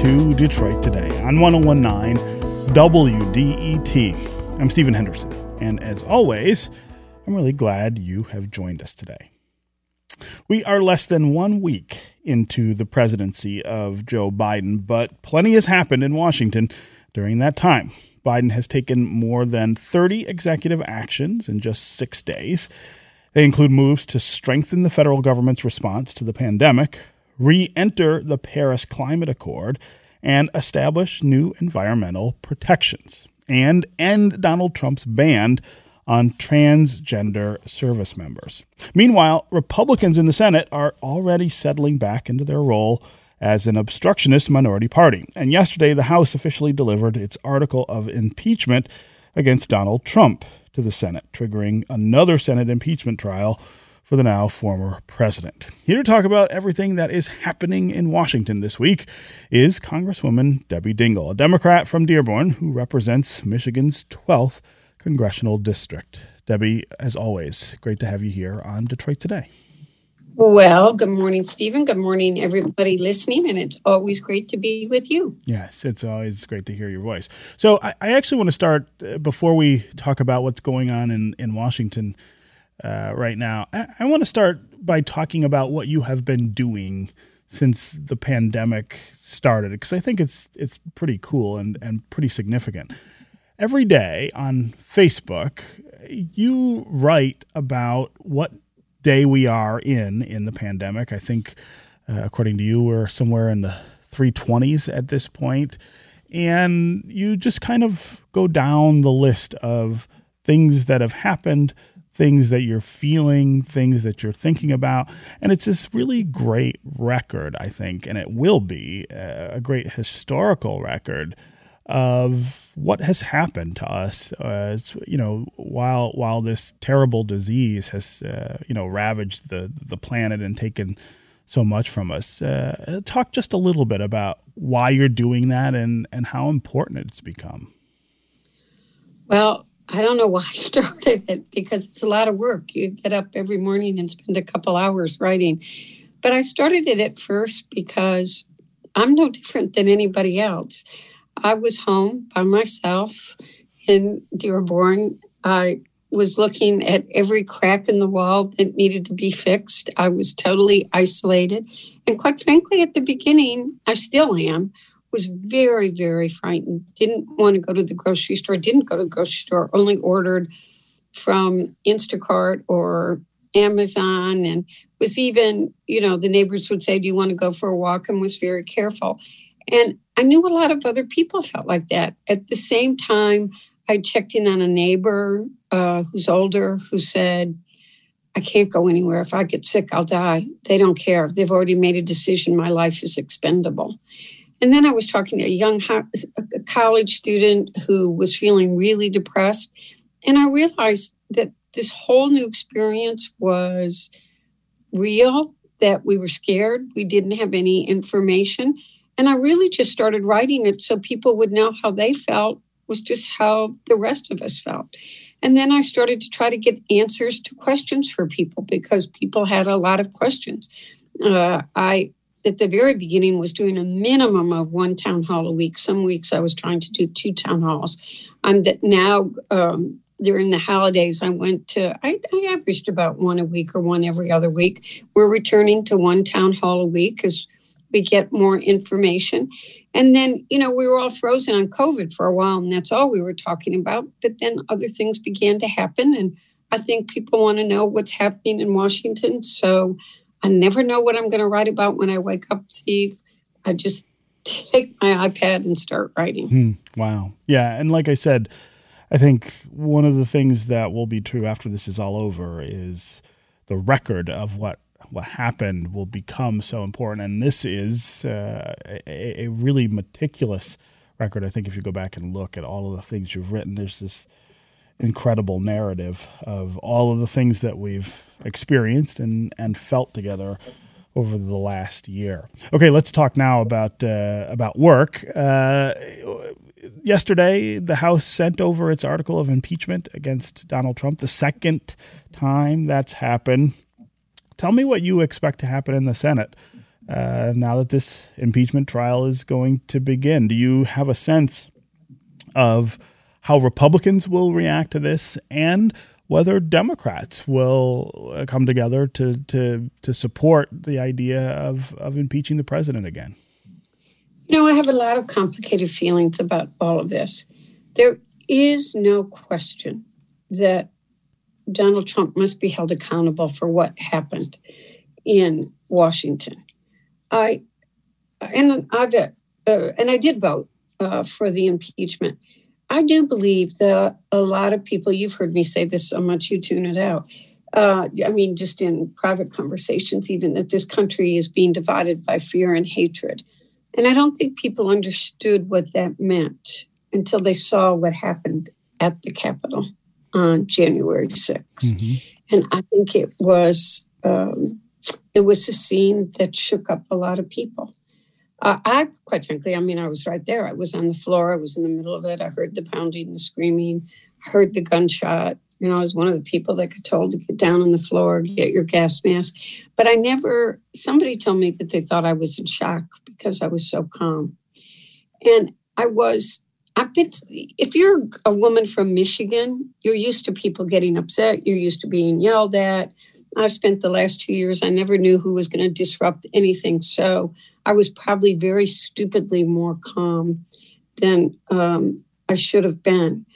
to Detroit Today on 1019 WDET. I'm Stephen Henderson, and as always, I'm really glad you have joined us today. We are less than one week into the presidency of Joe Biden, but plenty has happened in Washington during that time. Biden has taken more than 30 executive actions in just six days. They include moves to strengthen the federal government's response to the pandemic, re enter the Paris Climate Accord, and establish new environmental protections, and end Donald Trump's ban on transgender service members. Meanwhile, Republicans in the Senate are already settling back into their role as an obstructionist minority party. And yesterday, the House officially delivered its article of impeachment against Donald Trump to the Senate, triggering another Senate impeachment trial for the now former president. Here to talk about everything that is happening in Washington this week is Congresswoman Debbie Dingell, a Democrat from Dearborn who represents Michigan's 12th congressional district. Debbie, as always, great to have you here on Detroit Today. Well, good morning, Stephen. Good morning, everybody listening. And it's always great to be with you. Yes, it's always great to hear your voice. So, I, I actually want to start uh, before we talk about what's going on in, in Washington uh, right now. I, I want to start by talking about what you have been doing since the pandemic started, because I think it's it's pretty cool and, and pretty significant. Every day on Facebook, you write about what day we are in in the pandemic. I think, uh, according to you, we're somewhere in the 320s at this point. And you just kind of go down the list of things that have happened, things that you're feeling, things that you're thinking about. And it's this really great record, I think, and it will be a great historical record of what has happened to us. Uh, you know, while while this terrible disease has uh, you know ravaged the the planet and taken so much from us. Uh, talk just a little bit about why you're doing that and and how important it's become. Well, I don't know why I started it because it's a lot of work. You get up every morning and spend a couple hours writing. But I started it at first because I'm no different than anybody else. I was home by myself in Dearborn. I was looking at every crack in the wall that needed to be fixed. I was totally isolated. And quite frankly, at the beginning, I still am, was very, very frightened. Didn't want to go to the grocery store, didn't go to the grocery store, only ordered from Instacart or Amazon and was even, you know, the neighbors would say, Do you want to go for a walk? and was very careful. And I knew a lot of other people felt like that. At the same time, I checked in on a neighbor uh, who's older who said, I can't go anywhere. If I get sick, I'll die. They don't care. They've already made a decision. My life is expendable. And then I was talking to a young a college student who was feeling really depressed. And I realized that this whole new experience was real, that we were scared, we didn't have any information. And I really just started writing it so people would know how they felt was just how the rest of us felt. And then I started to try to get answers to questions for people because people had a lot of questions. Uh, I, at the very beginning, was doing a minimum of one town hall a week. Some weeks I was trying to do two town halls. I'm that now um, during the holidays, I went to, I, I, averaged about one a week or one every other week. We're returning to one town hall a week because we get more information. And then, you know, we were all frozen on COVID for a while, and that's all we were talking about. But then other things began to happen. And I think people want to know what's happening in Washington. So I never know what I'm going to write about when I wake up, Steve. I just take my iPad and start writing. Hmm. Wow. Yeah. And like I said, I think one of the things that will be true after this is all over is the record of what what happened will become so important. And this is uh, a, a, really meticulous record. I think if you go back and look at all of the things you've written, there's this incredible narrative of all of the things that we've experienced and, and felt together over the last year. Okay, let's talk now about uh, about work. Uh, yesterday, the House sent over its article of impeachment against Donald Trump, the second time that's happened Tell me what you expect to happen in the Senate uh, now that this impeachment trial is going to begin. Do you have a sense of how Republicans will react to this and whether Democrats will uh, come together to to to support the idea of of impeaching the president again? You know, I have a lot of complicated feelings about all of this. There is no question that Donald Trump must be held accountable for what happened in Washington. I and I've uh, and I did vote uh, for the impeachment. I do believe that a lot of people. You've heard me say this so much, you tune it out. Uh, I mean, just in private conversations, even that this country is being divided by fear and hatred. And I don't think people understood what that meant until they saw what happened at the Capitol on January 6th. Mm-hmm. And I think it was um, it was a scene that shook up a lot of people. Uh, I, quite frankly, I mean, I was right there. I was on the floor. I was in the middle of it. I heard the pounding, the screaming. I heard the gunshot. You know, I was one of the people that got told to get down on the floor, get your gas mask. But I never, somebody told me that they thought I was in shock because I was so calm. And I was, I've been, if you're a woman from Michigan, you're used to people getting upset, you're used to being yelled at. I've spent the last two years, I never knew who was going to disrupt anything. So I was probably very stupidly more calm than um, I should have been.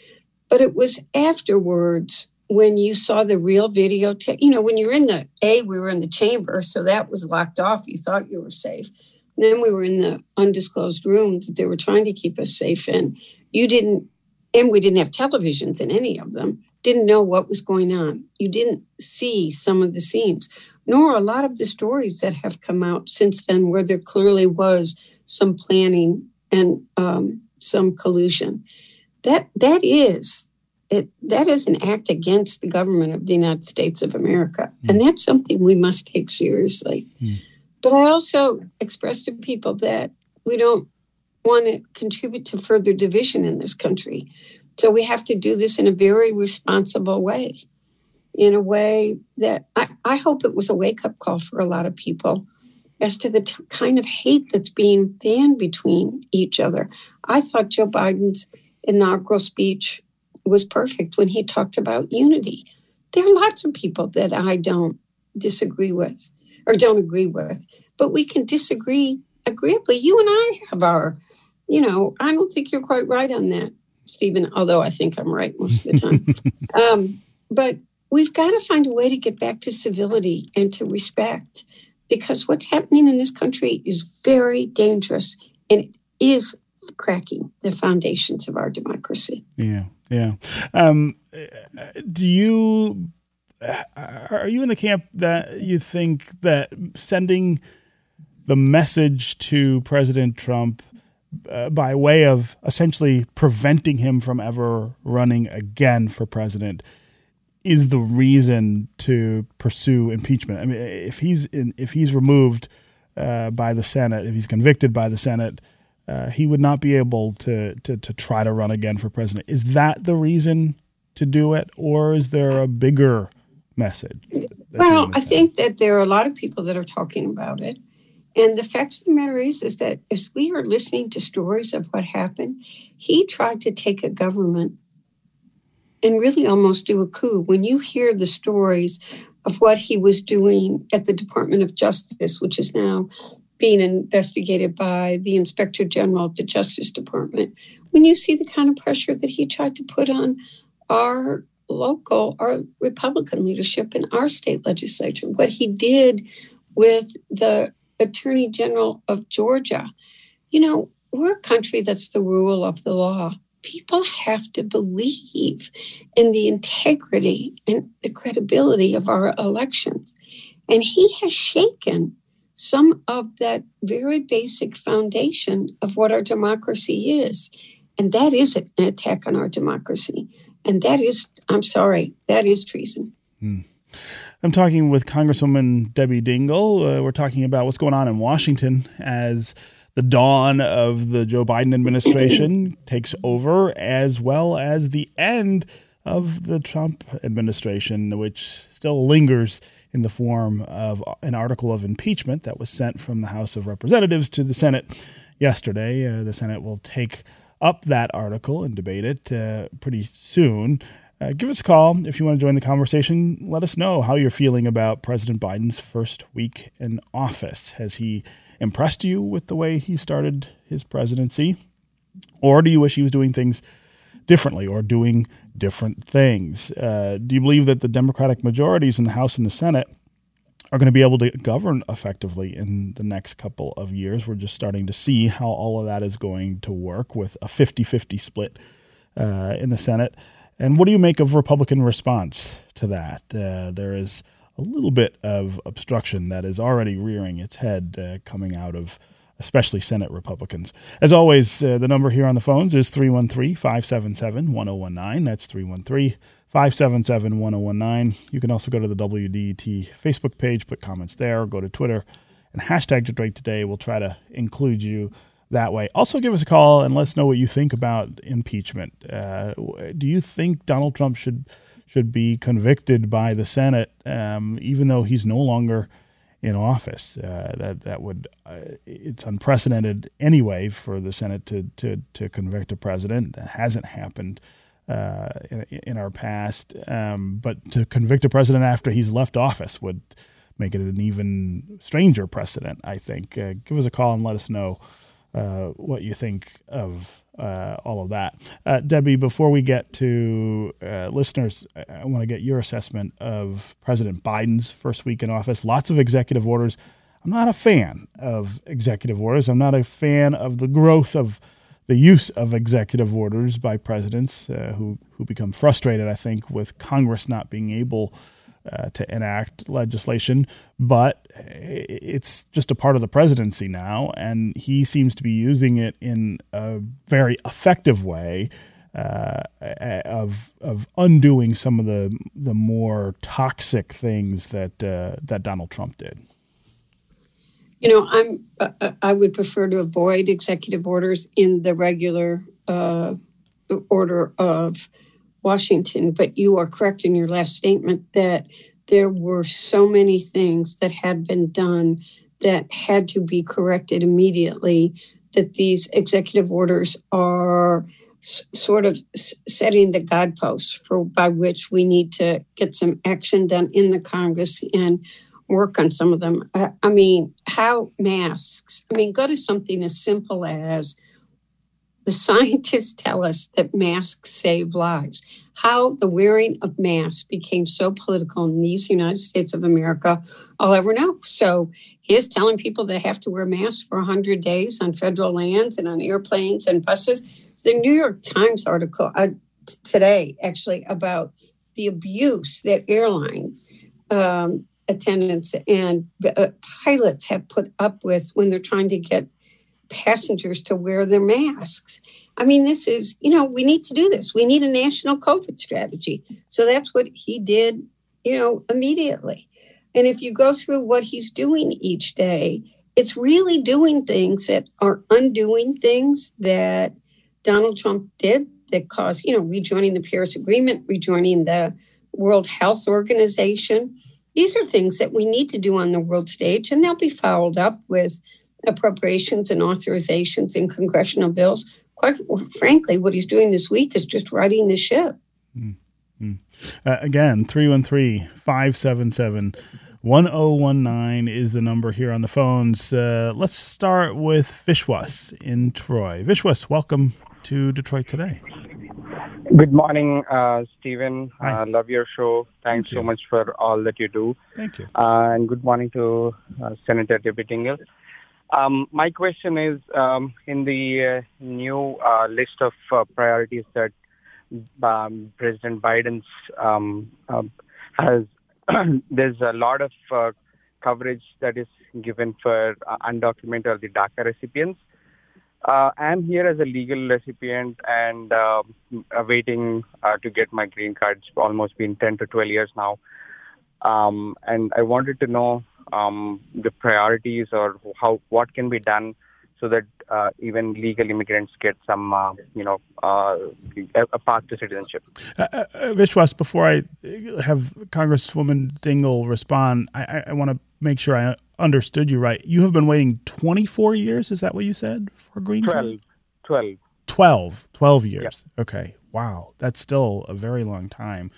But it was afterwards when you saw the real videotape. you know, when you're in the A, we were in the chamber, so that was locked off. You thought you were safe. Then we were in the undisclosed room that they were trying to keep us safe in. You didn't, and we didn't have televisions in any of them, didn't know what was going on. You didn't see some of the scenes nor a lot of the stories that have come out since then, where there clearly was some planning and um, some collusion. That that is it. That is an act against the government of the United States of America, mm. and that's something we must take seriously. Mm. But I also express to people that we don't want to contribute to further division in this country. So we have to do this in a very responsible way in a way that I, I hope it was a wake up call for a lot of people as to the t- kind of hate that's being fanned between each other. I thought Joe Biden's inaugural speech was perfect when he talked about unity. There are lots of people that I don't disagree with or don't agree with, but we can disagree agreeably. You and I have our, you know, I don't think you're quite right on that, Stephen, although I think I'm right most of the time. um, but we've got to find a way to get back to civility and to respect because what's happening in this country is very dangerous and it is cracking the foundations of our democracy. Yeah, yeah. Um, do you are you in the camp that you think that sending the message to President Trump uh, by way of essentially preventing him from ever running again for president is the reason to pursue impeachment. I mean, if he's in, if he's removed uh, by the Senate, if he's convicted by the Senate, uh, he would not be able to, to to try to run again for president. Is that the reason to do it, or is there a bigger message? Well, I think that there are a lot of people that are talking about it. And the fact of the matter is, is that as we are listening to stories of what happened, he tried to take a government and really almost do a coup. When you hear the stories of what he was doing at the Department of Justice, which is now being investigated by the Inspector General of the Justice Department, when you see the kind of pressure that he tried to put on our local, our Republican leadership in our state legislature, what he did with the Attorney General of Georgia, you know, we're a country that's the rule of the law people have to believe in the integrity and the credibility of our elections. And he has shaken some of that very basic foundation of what our democracy is. And that is an attack on our democracy. And that is, I'm sorry, that is treason. Hmm. I'm talking with Congresswoman Debbie Dingell. Uh, we're talking about what's going on in Washington as the dawn of the Joe Biden administration takes over, as well as the end of the Trump administration, which still lingers in the form of an article of impeachment that was sent from the House of Representatives to the Senate yesterday. Uh, the Senate will take up that article and debate it uh, pretty soon. Uh, give us a call if you want to join the conversation. Let us know how you're feeling about President Biden's first week in office. Has he impressed you with the way he started his presidency? Or do you wish he was doing things differently or doing different things? Uh, do you believe that the Democratic majorities in the House and the Senate are going to be able to govern effectively in the next couple of years? We're just starting to see how all of that is going to work with a 50 50 split uh, in the Senate. And what do you make of Republican response to that? Uh, there is a little bit of obstruction that is already rearing its head uh, coming out of especially Senate Republicans. As always, uh, the number here on the phones is 313 577 1019. That's 313 577 1019. You can also go to the WDET Facebook page, put comments there, go to Twitter, and hashtag Detroit Today. We'll try to include you that way. Also, give us a call and let us know what you think about impeachment. Uh, do you think Donald Trump should should be convicted by the Senate, um, even though he's no longer in office. Uh, that that would uh, it's unprecedented anyway for the Senate to to to convict a president. That hasn't happened uh, in, in, our past. Um, but to convict a president after he's left office would make it an even stranger precedent. I think. Uh, give us a call and let us know uh, what you think of uh, all of that. Uh, Debbie, before we get to uh, listeners, I want to get your assessment of President Biden's first week in office. Lots of executive orders. I'm not a fan of executive orders. I'm not a fan of the growth of the use of executive orders by presidents uh, who who become frustrated. I think with Congress not being able uh, to enact legislation, but it's just a part of the presidency now, and he seems to be using it in a very effective way. Uh, of of undoing some of the the more toxic things that uh, that Donald Trump did. You know, I'm uh, I would prefer to avoid executive orders in the regular uh, order of Washington, but you are correct in your last statement that there were so many things that had been done that had to be corrected immediately that these executive orders are s- sort of s- setting the guideposts for by which we need to get some action done in the Congress and work on some of them. I, I mean, how masks? I mean, go to something as simple as the scientists tell us that masks save lives. How the wearing of masks became so political in these United States of America, I'll ever know. So he is telling people they have to wear masks for 100 days on federal lands and on airplanes and buses. The New York Times article uh, today, actually, about the abuse that airline um, attendants and uh, pilots have put up with when they're trying to get passengers to wear their masks. I mean, this is, you know, we need to do this. We need a national COVID strategy. So that's what he did, you know, immediately. And if you go through what he's doing each day, it's really doing things that are undoing things that Donald Trump did that caused, you know, rejoining the Paris Agreement, rejoining the World Health Organization. These are things that we need to do on the world stage, and they'll be followed up with appropriations and authorizations in congressional bills. Quite frankly, what he's doing this week is just righting the ship. Mm-hmm. Uh, again, 313 577 1019 is the number here on the phones. Uh, let's start with Vishwas in Troy. Vishwas, welcome to Detroit today. Good morning, uh, Stephen. I uh, love your show. Thanks Thank so much for all that you do. Thank you. Uh, and good morning to uh, Senator Debbie Dingell. Um, my question is um, in the uh, new uh, list of uh, priorities that um, President Biden's um, um, has, there's a lot of uh, coverage that is given for uh, undocumented or the DACA recipients. Uh, I'm here as a legal recipient and waiting to get my green card. Almost been 10 to 12 years now. Um, and I wanted to know um, the priorities or how what can be done so that uh, even legal immigrants get some, uh, you know, uh, a path to citizenship. Uh, uh, Vishwas, before I have Congresswoman Dingell respond, I, I want to make sure I understood you right. You have been waiting 24 years. Is that what you said for green 12. Card? 12. 12. 12 years. Okay. Wow. That's still a very long time.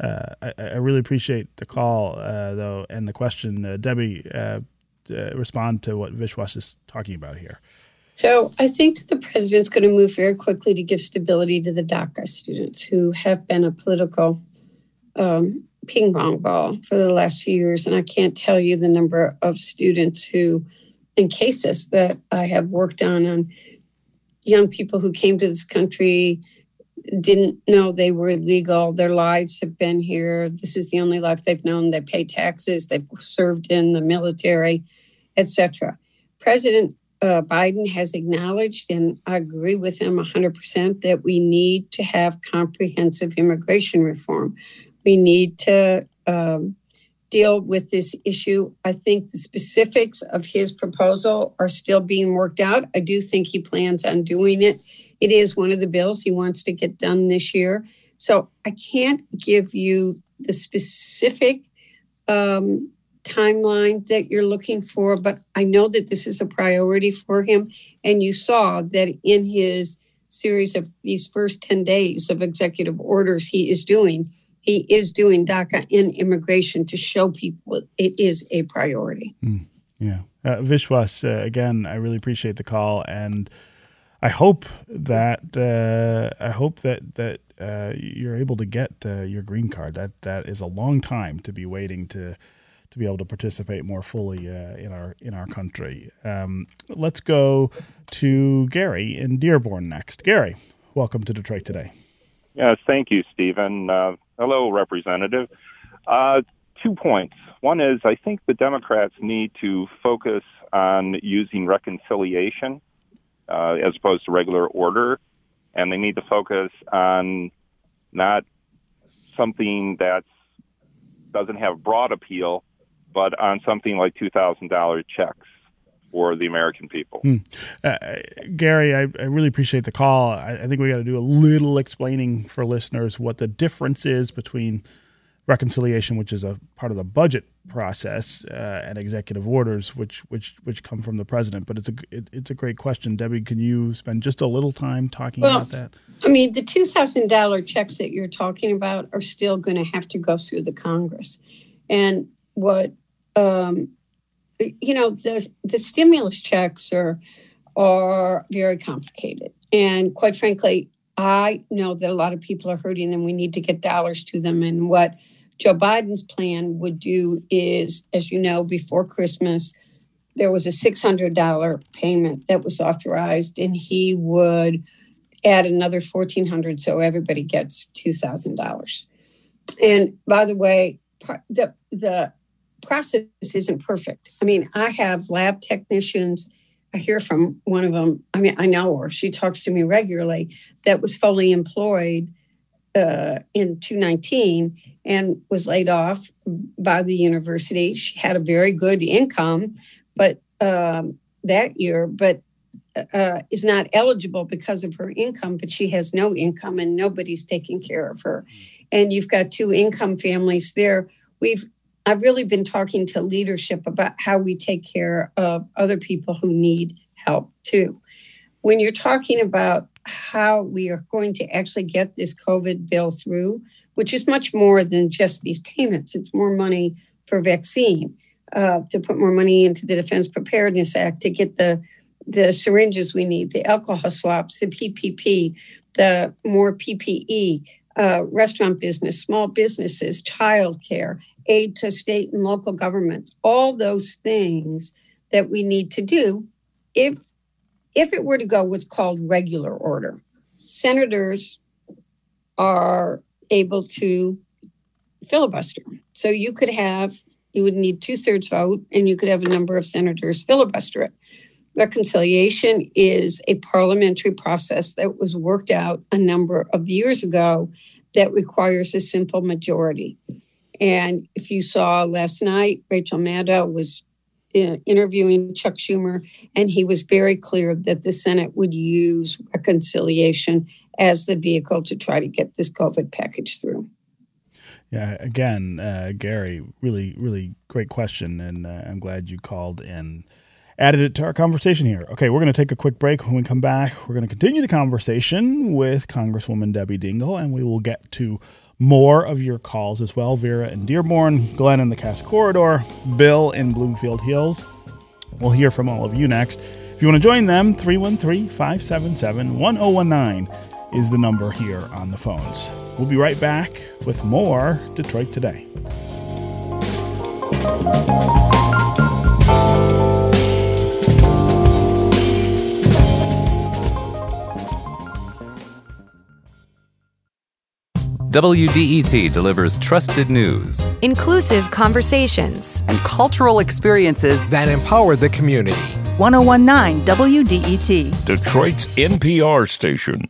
Uh, I, I, really appreciate the call, uh, though, and the question. Uh, Debbie, uh, respond to what Vishwas is talking about here. So I think that the president's going to move very quickly to give stability to the DACA students who have been a political um, ping pong ball for the last few years. And I can't tell you the number of students who, in cases that I have worked on, on young people who came to this country didn't know they were illegal. Their lives have been here. This is the only life they've known. They pay taxes. They've served in the military, etc. President uh, Biden has acknowledged, and I agree with him 100%, that we need to have comprehensive immigration reform. We need to um, deal with this issue. I think the specifics of his proposal are still being worked out. I do think he plans on doing it it is one of the bills he wants to get done this year. So I can't give you the specific um, timeline that you're looking for, but I know that this is a priority for him. And you saw that in his series of these first 10 days of executive orders he is doing, he is doing DACA in immigration to show people it is a priority. Mm, yeah. Uh, Vishwas, uh, again, I really appreciate the call. And I hope that uh, I hope that that uh, you're able to get uh, your green card. That that is a long time to be waiting to to be able to participate more fully uh, in our in our country. Um, let's go to Gary in Dearborn next. Gary, welcome to Detroit today. Yes, thank you, Stephen. Uh, hello, Representative. Uh, two points. One is I think the Democrats need to focus on using reconciliation uh, as opposed to regular order, and they need to focus on not something that doesn't have broad appeal, but on something like two thousand dollar checks for the American people. Hmm. Uh, Gary, I, I, really appreciate the call. I, I think we got to do a little explaining for listeners what the difference is between reconciliation, which is a part of the budget process, uh, and executive orders, which which which come from the president. But it's a it, it's a great question, Debbie. Can you spend just a little time talking well, about that? I mean, the two thousand dollar checks that you're talking about are still going to have to go through the Congress, and what um, you know the the stimulus checks are are very complicated, and quite frankly. I know that a lot of people are hurting and we need to get dollars to them. And what Joe Biden's plan would do is, as you know, before Christmas, there was a $600 payment that was authorized, and he would add another 1400 so everybody gets $2,000. And by the way, the, the process isn't perfect. I mean, I have lab technicians. I hear from one of them. I mean, I know her. She talks to me regularly. That was fully employed uh, in 219 and was laid off by the university. She had a very good income, but um, that year, but uh, is not eligible because of her income. But she has no income, and nobody's taking care of her. And you've got two income families there. We've I've really been talking to leadership about how we take care of other people who need help too. When you're talking about how we are going to actually get this COVID bill through, which is much more than just these payments. It's more money for vaccine, uh, to put more money into the Defense Preparedness Act, to get the the syringes we need, the alcohol swabs, the PPP, the more PPE, uh, restaurant business, small businesses, childcare, aid to state and local governments, all those things that we need to do if if it were to go what's called regular order, senators are able to filibuster. So you could have, you would need two thirds vote, and you could have a number of senators filibuster it. Reconciliation is a parliamentary process that was worked out a number of years ago that requires a simple majority. And if you saw last night, Rachel Maddow was uh, interviewing Chuck Schumer, and he was very clear that the Senate would use reconciliation as the vehicle to try to get this COVID package through. Yeah, again, uh, Gary, really, really great question, and uh, I'm glad you called and added it to our conversation here. Okay, we're going to take a quick break. When we come back, we're going to continue the conversation with Congresswoman Debbie Dingell, and we will get to more of your calls as well. Vera in Dearborn, Glenn in the Cass Corridor, Bill in Bloomfield Hills. We'll hear from all of you next. If you want to join them, 313 577 1019 is the number here on the phones. We'll be right back with more Detroit Today. WDET delivers trusted news, inclusive conversations, and cultural experiences that empower the community. 1019 WDET, Detroit's NPR station.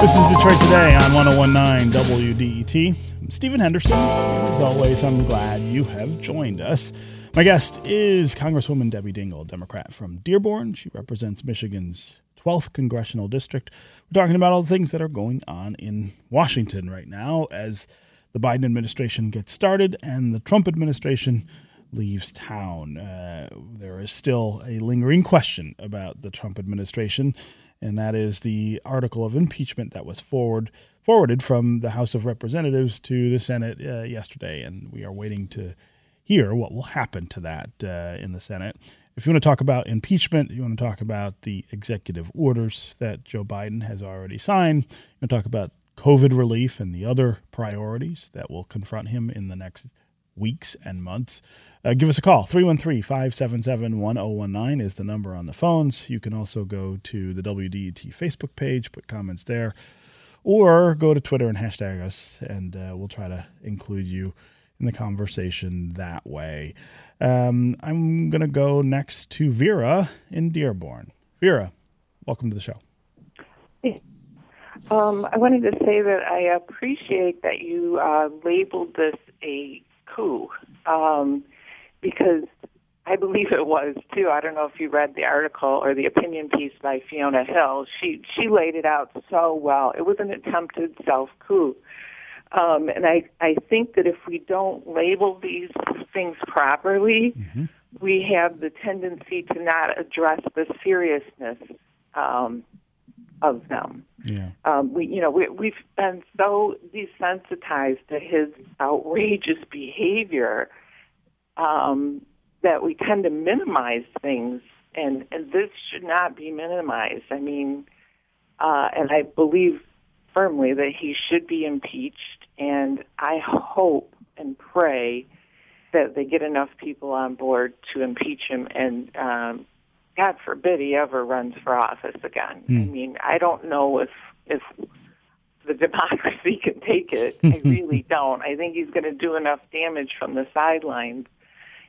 This is Detroit Today on 1019 WDET. I'm Stephen Henderson. As always, I'm glad you have joined us. My guest is Congresswoman Debbie Dingell, Democrat from Dearborn. She represents Michigan's 12th congressional district. We're talking about all the things that are going on in Washington right now as the Biden administration gets started and the Trump administration leaves town. Uh, there is still a lingering question about the Trump administration, and that is the article of impeachment that was forward forwarded from the House of Representatives to the Senate uh, yesterday, and we are waiting to hear what will happen to that uh, in the Senate. If you want to talk about impeachment, you want to talk about the executive orders that Joe Biden has already signed, you want to talk about COVID relief and the other priorities that will confront him in the next weeks and months, uh, give us a call. 313 577 1019 is the number on the phones. You can also go to the WDET Facebook page, put comments there, or go to Twitter and hashtag us, and uh, we'll try to include you in the conversation that way. Um, I'm going to go next to Vera in Dearborn. Vera, welcome to the show. Um, I wanted to say that I appreciate that you uh, labeled this a coup um, because I believe it was too. I don't know if you read the article or the opinion piece by Fiona Hill. She she laid it out so well. It was an attempted self coup. Um, and I, I think that if we don't label these things properly, mm-hmm. we have the tendency to not address the seriousness um, of them. Yeah. Um, we, you know, we, we've been so desensitized to his outrageous behavior um, that we tend to minimize things, and and this should not be minimized. I mean, uh, and I believe firmly that he should be impeached, and I hope and pray that they get enough people on board to impeach him, and um, God forbid he ever runs for office again. Mm. I mean, I don't know if if the democracy can take it. I really don't. I think he's going to do enough damage from the sidelines.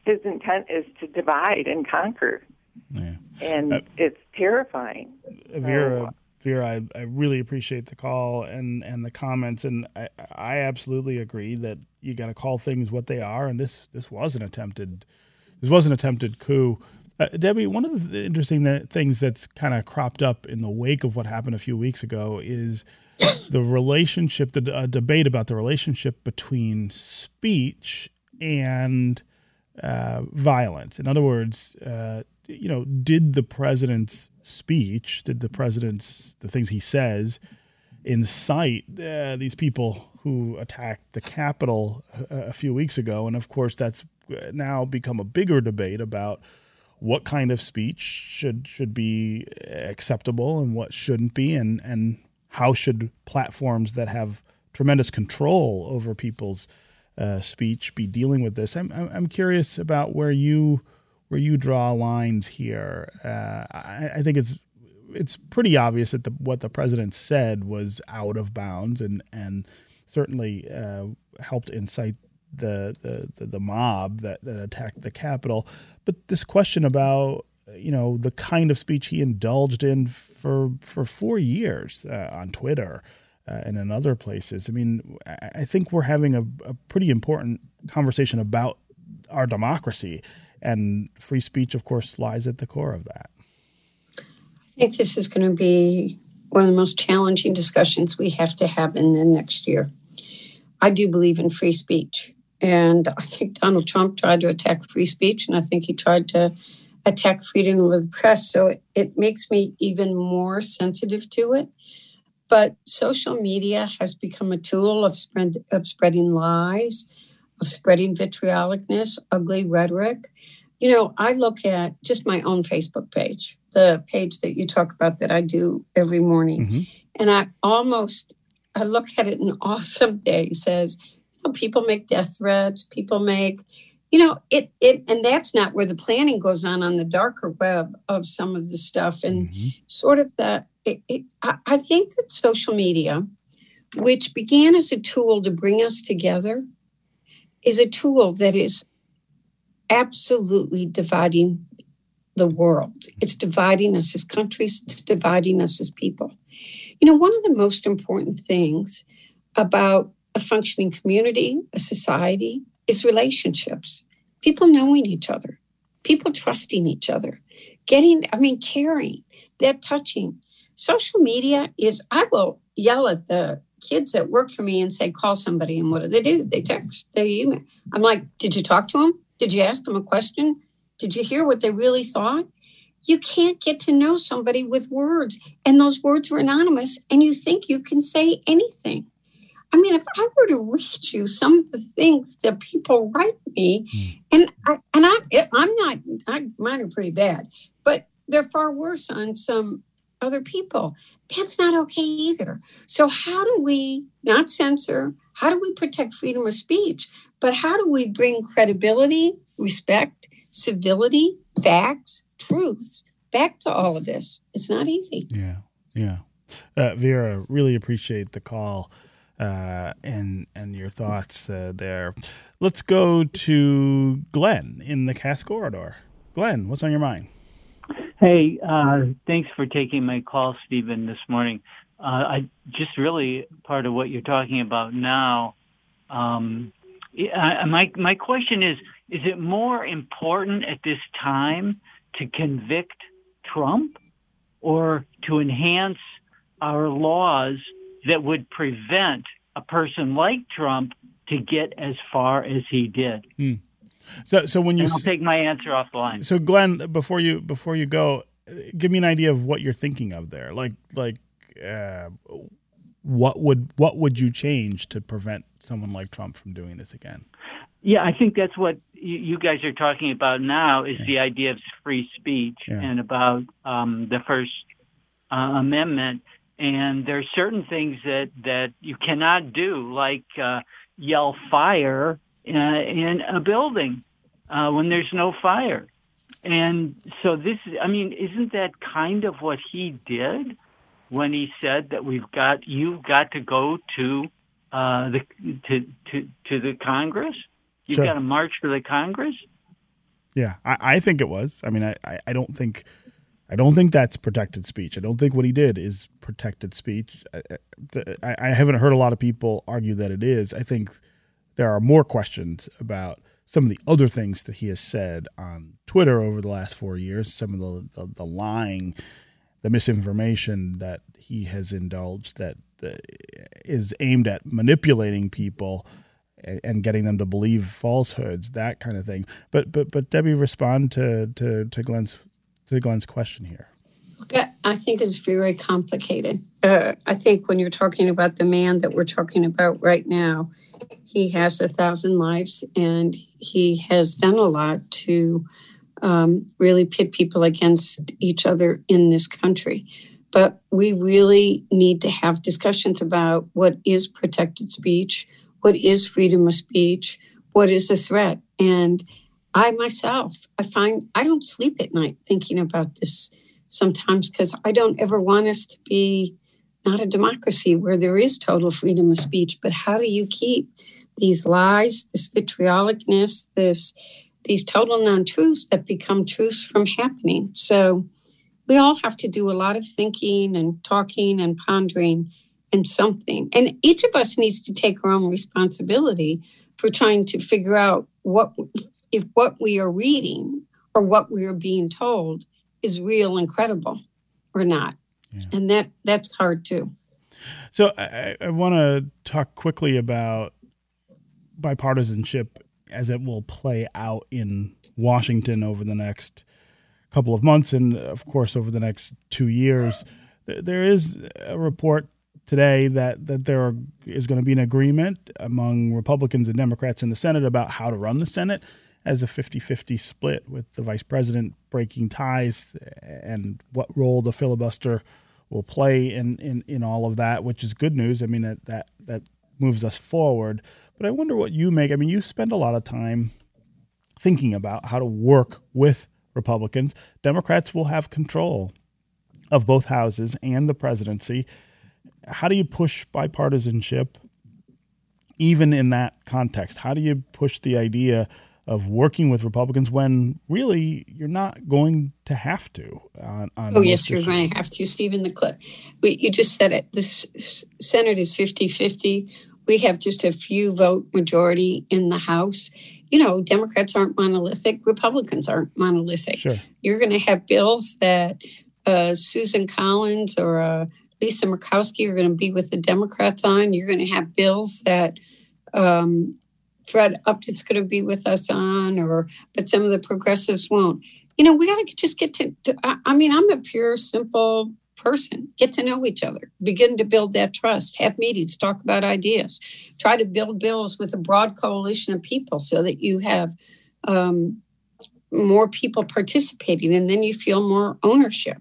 His intent is to divide and conquer. Yeah. And uh, it's terrifying. Vera, so, Vera, I, I really appreciate the call and, and the comments, and I, I absolutely agree that you got to call things what they are. And this this was an attempted this was an attempted coup. Uh, Debbie, one of the interesting that, things that's kind of cropped up in the wake of what happened a few weeks ago is the relationship, the uh, debate about the relationship between speech and uh, violence. In other words, uh, you know, did the president's speech, did the president's the things he says incite uh, these people who attacked the Capitol a, a few weeks ago? And of course, that's now become a bigger debate about what kind of speech should should be acceptable and what shouldn't be, and and how should platforms that have tremendous control over people's uh, speech be dealing with this? I'm I'm curious about where you where you draw lines here. Uh, I, I, think it's it's pretty obvious that the, what the president said was out of bounds and and certainly uh, helped incite the, the the mob that, that attacked the Capitol. But this question about you know the kind of speech he indulged in for for four years uh, on Twitter uh, and in other places. I mean, I think we're having a, a pretty important conversation about our democracy, and free speech, of course, lies at the core of that. I think this is going to be one of the most challenging discussions we have to have in the next year. I do believe in free speech. And I think Donald Trump tried to attack free speech, and I think he tried to attack freedom of the press. So it, it makes me even more sensitive to it. But social media has become a tool of, spread, of spreading lies, of spreading vitriolicness, ugly rhetoric. You know, I look at just my own Facebook page, the page that you talk about that I do every morning, mm-hmm. and I almost I look at it an awesome day says, know, people make death threats, people make, you know, it it and that's not where the planning goes on on the darker web of some of the stuff and mm-hmm. sort of the it, it, I, I think that social media, which began as a tool to bring us together, is a tool that is absolutely dividing the world. It's dividing us as countries, it's dividing us as people. You know, one of the most important things about a functioning community, a society, is relationships. People knowing each other, people trusting each other, getting, I mean, caring, that touching. Social media is, I will yell at the kids that work for me and say, call somebody. And what do they do? They text, they email. I'm like, did you talk to them? Did you ask them a question? Did you hear what they really thought? you can't get to know somebody with words and those words are anonymous and you think you can say anything i mean if i were to read you some of the things that people write me mm. and I, and I, i'm not I, mine are pretty bad but they're far worse on some other people that's not okay either so how do we not censor how do we protect freedom of speech but how do we bring credibility respect civility facts truths back to all of this. It's not easy. Yeah, yeah. Uh, Vera, really appreciate the call uh, and and your thoughts uh, there. Let's go to Glenn in the Cass corridor. Glenn, what's on your mind? Hey, uh, thanks for taking my call, Stephen, this morning. Uh, I just really part of what you're talking about now. Um, I, my my question is: Is it more important at this time to convict Trump or to enhance our laws that would prevent a person like Trump to get as far as he did. Hmm. So, so when you and I'll take my answer offline. So, Glenn, before you before you go, give me an idea of what you're thinking of there. Like, like, uh, what would what would you change to prevent someone like Trump from doing this again? Yeah, I think that's what you guys are talking about now is yeah. the idea of free speech yeah. and about um, the First uh, Amendment. And there are certain things that, that you cannot do, like uh, yell fire uh, in a building uh, when there's no fire. And so this, I mean, isn't that kind of what he did when he said that we've got, you've got to go to uh, the to to to the Congress? You've sure. got to march for the Congress. Yeah, I, I think it was. I mean, I, I don't think I don't think that's protected speech. I don't think what he did is protected speech. I, I, I haven't heard a lot of people argue that it is. I think there are more questions about some of the other things that he has said on Twitter over the last four years, some of the, the, the lying, the misinformation that he has indulged that uh, is aimed at manipulating people and getting them to believe falsehoods, that kind of thing. But but but Debbie, respond to to, to Glenn's to Glenn's question here. I think it's very complicated. Uh, I think when you're talking about the man that we're talking about right now, he has a thousand lives and he has done a lot to um, really pit people against each other in this country. But we really need to have discussions about what is protected speech, what is freedom of speech, what is a threat. And I myself, I find I don't sleep at night thinking about this sometimes because I don't ever want us to be not a democracy where there is total freedom of speech. But how do you keep these lies, this vitriolicness, this these total non-truths that become truths from happening? So we all have to do a lot of thinking and talking and pondering and something. And each of us needs to take our own responsibility for trying to figure out what if what we are reading or what we are being told is real and credible or not. Yeah. And that that's hard too. So I, I want to talk quickly about bipartisanship as it will play out in Washington over the next couple of months and of course over the next two years. There is a report today that that there is going to be an agreement among Republicans and Democrats in the Senate about how to run the Senate as a 50-50 split with the vice president breaking ties and what role the filibuster will play in, in, in all of that, which is good news. I mean that that that moves us forward. But I wonder what you make. I mean, you spend a lot of time thinking about how to work with Republicans. Democrats will have control of both houses and the presidency how do you push bipartisanship even in that context? How do you push the idea of working with Republicans when really you're not going to have to? On, on oh, yes, you're going to have to, Stephen. The clip, we, you just said it. The Senate is 50 50. We have just a few vote majority in the House. You know, Democrats aren't monolithic, Republicans aren't monolithic. Sure. You're going to have bills that uh, Susan Collins or uh, Lisa Murkowski are going to be with the Democrats on. You're going to have bills that um, Fred Upton's going to be with us on, or but some of the progressives won't. You know, we got to just get to, to. I mean, I'm a pure, simple person. Get to know each other. Begin to build that trust. Have meetings. Talk about ideas. Try to build bills with a broad coalition of people so that you have um, more people participating, and then you feel more ownership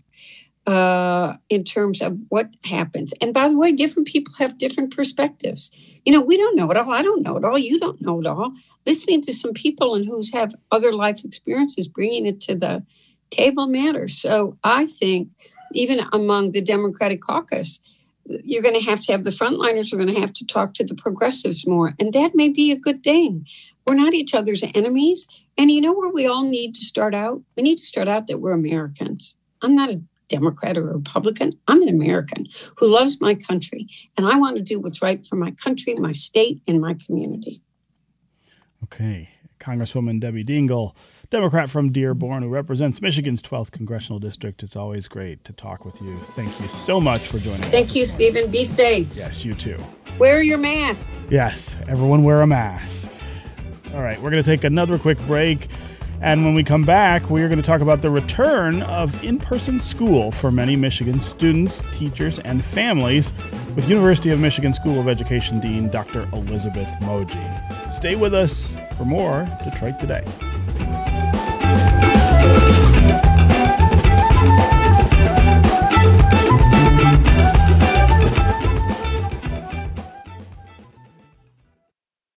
uh, in terms of what happens. And by the way, different people have different perspectives. You know, we don't know it all. I don't know it all. You don't know it all. Listening to some people and who's have other life experiences, bringing it to the table matters. So I think even among the Democratic caucus, you're going to have to have the frontliners are going to have to talk to the progressives more. And that may be a good thing. We're not each other's enemies. And you know where we all need to start out? We need to start out that we're Americans. I'm not a Democrat or Republican. I'm an American who loves my country, and I want to do what's right for my country, my state, and my community. Okay. Congresswoman Debbie Dingell, Democrat from Dearborn, who represents Michigan's 12th congressional district. It's always great to talk with you. Thank you so much for joining Thank us. Thank you, Stephen. Be safe. Yes, you too. Wear your mask. Yes, everyone wear a mask. All right, we're going to take another quick break. And when we come back, we are going to talk about the return of in person school for many Michigan students, teachers, and families with University of Michigan School of Education Dean Dr. Elizabeth Moje. Stay with us for more Detroit Today.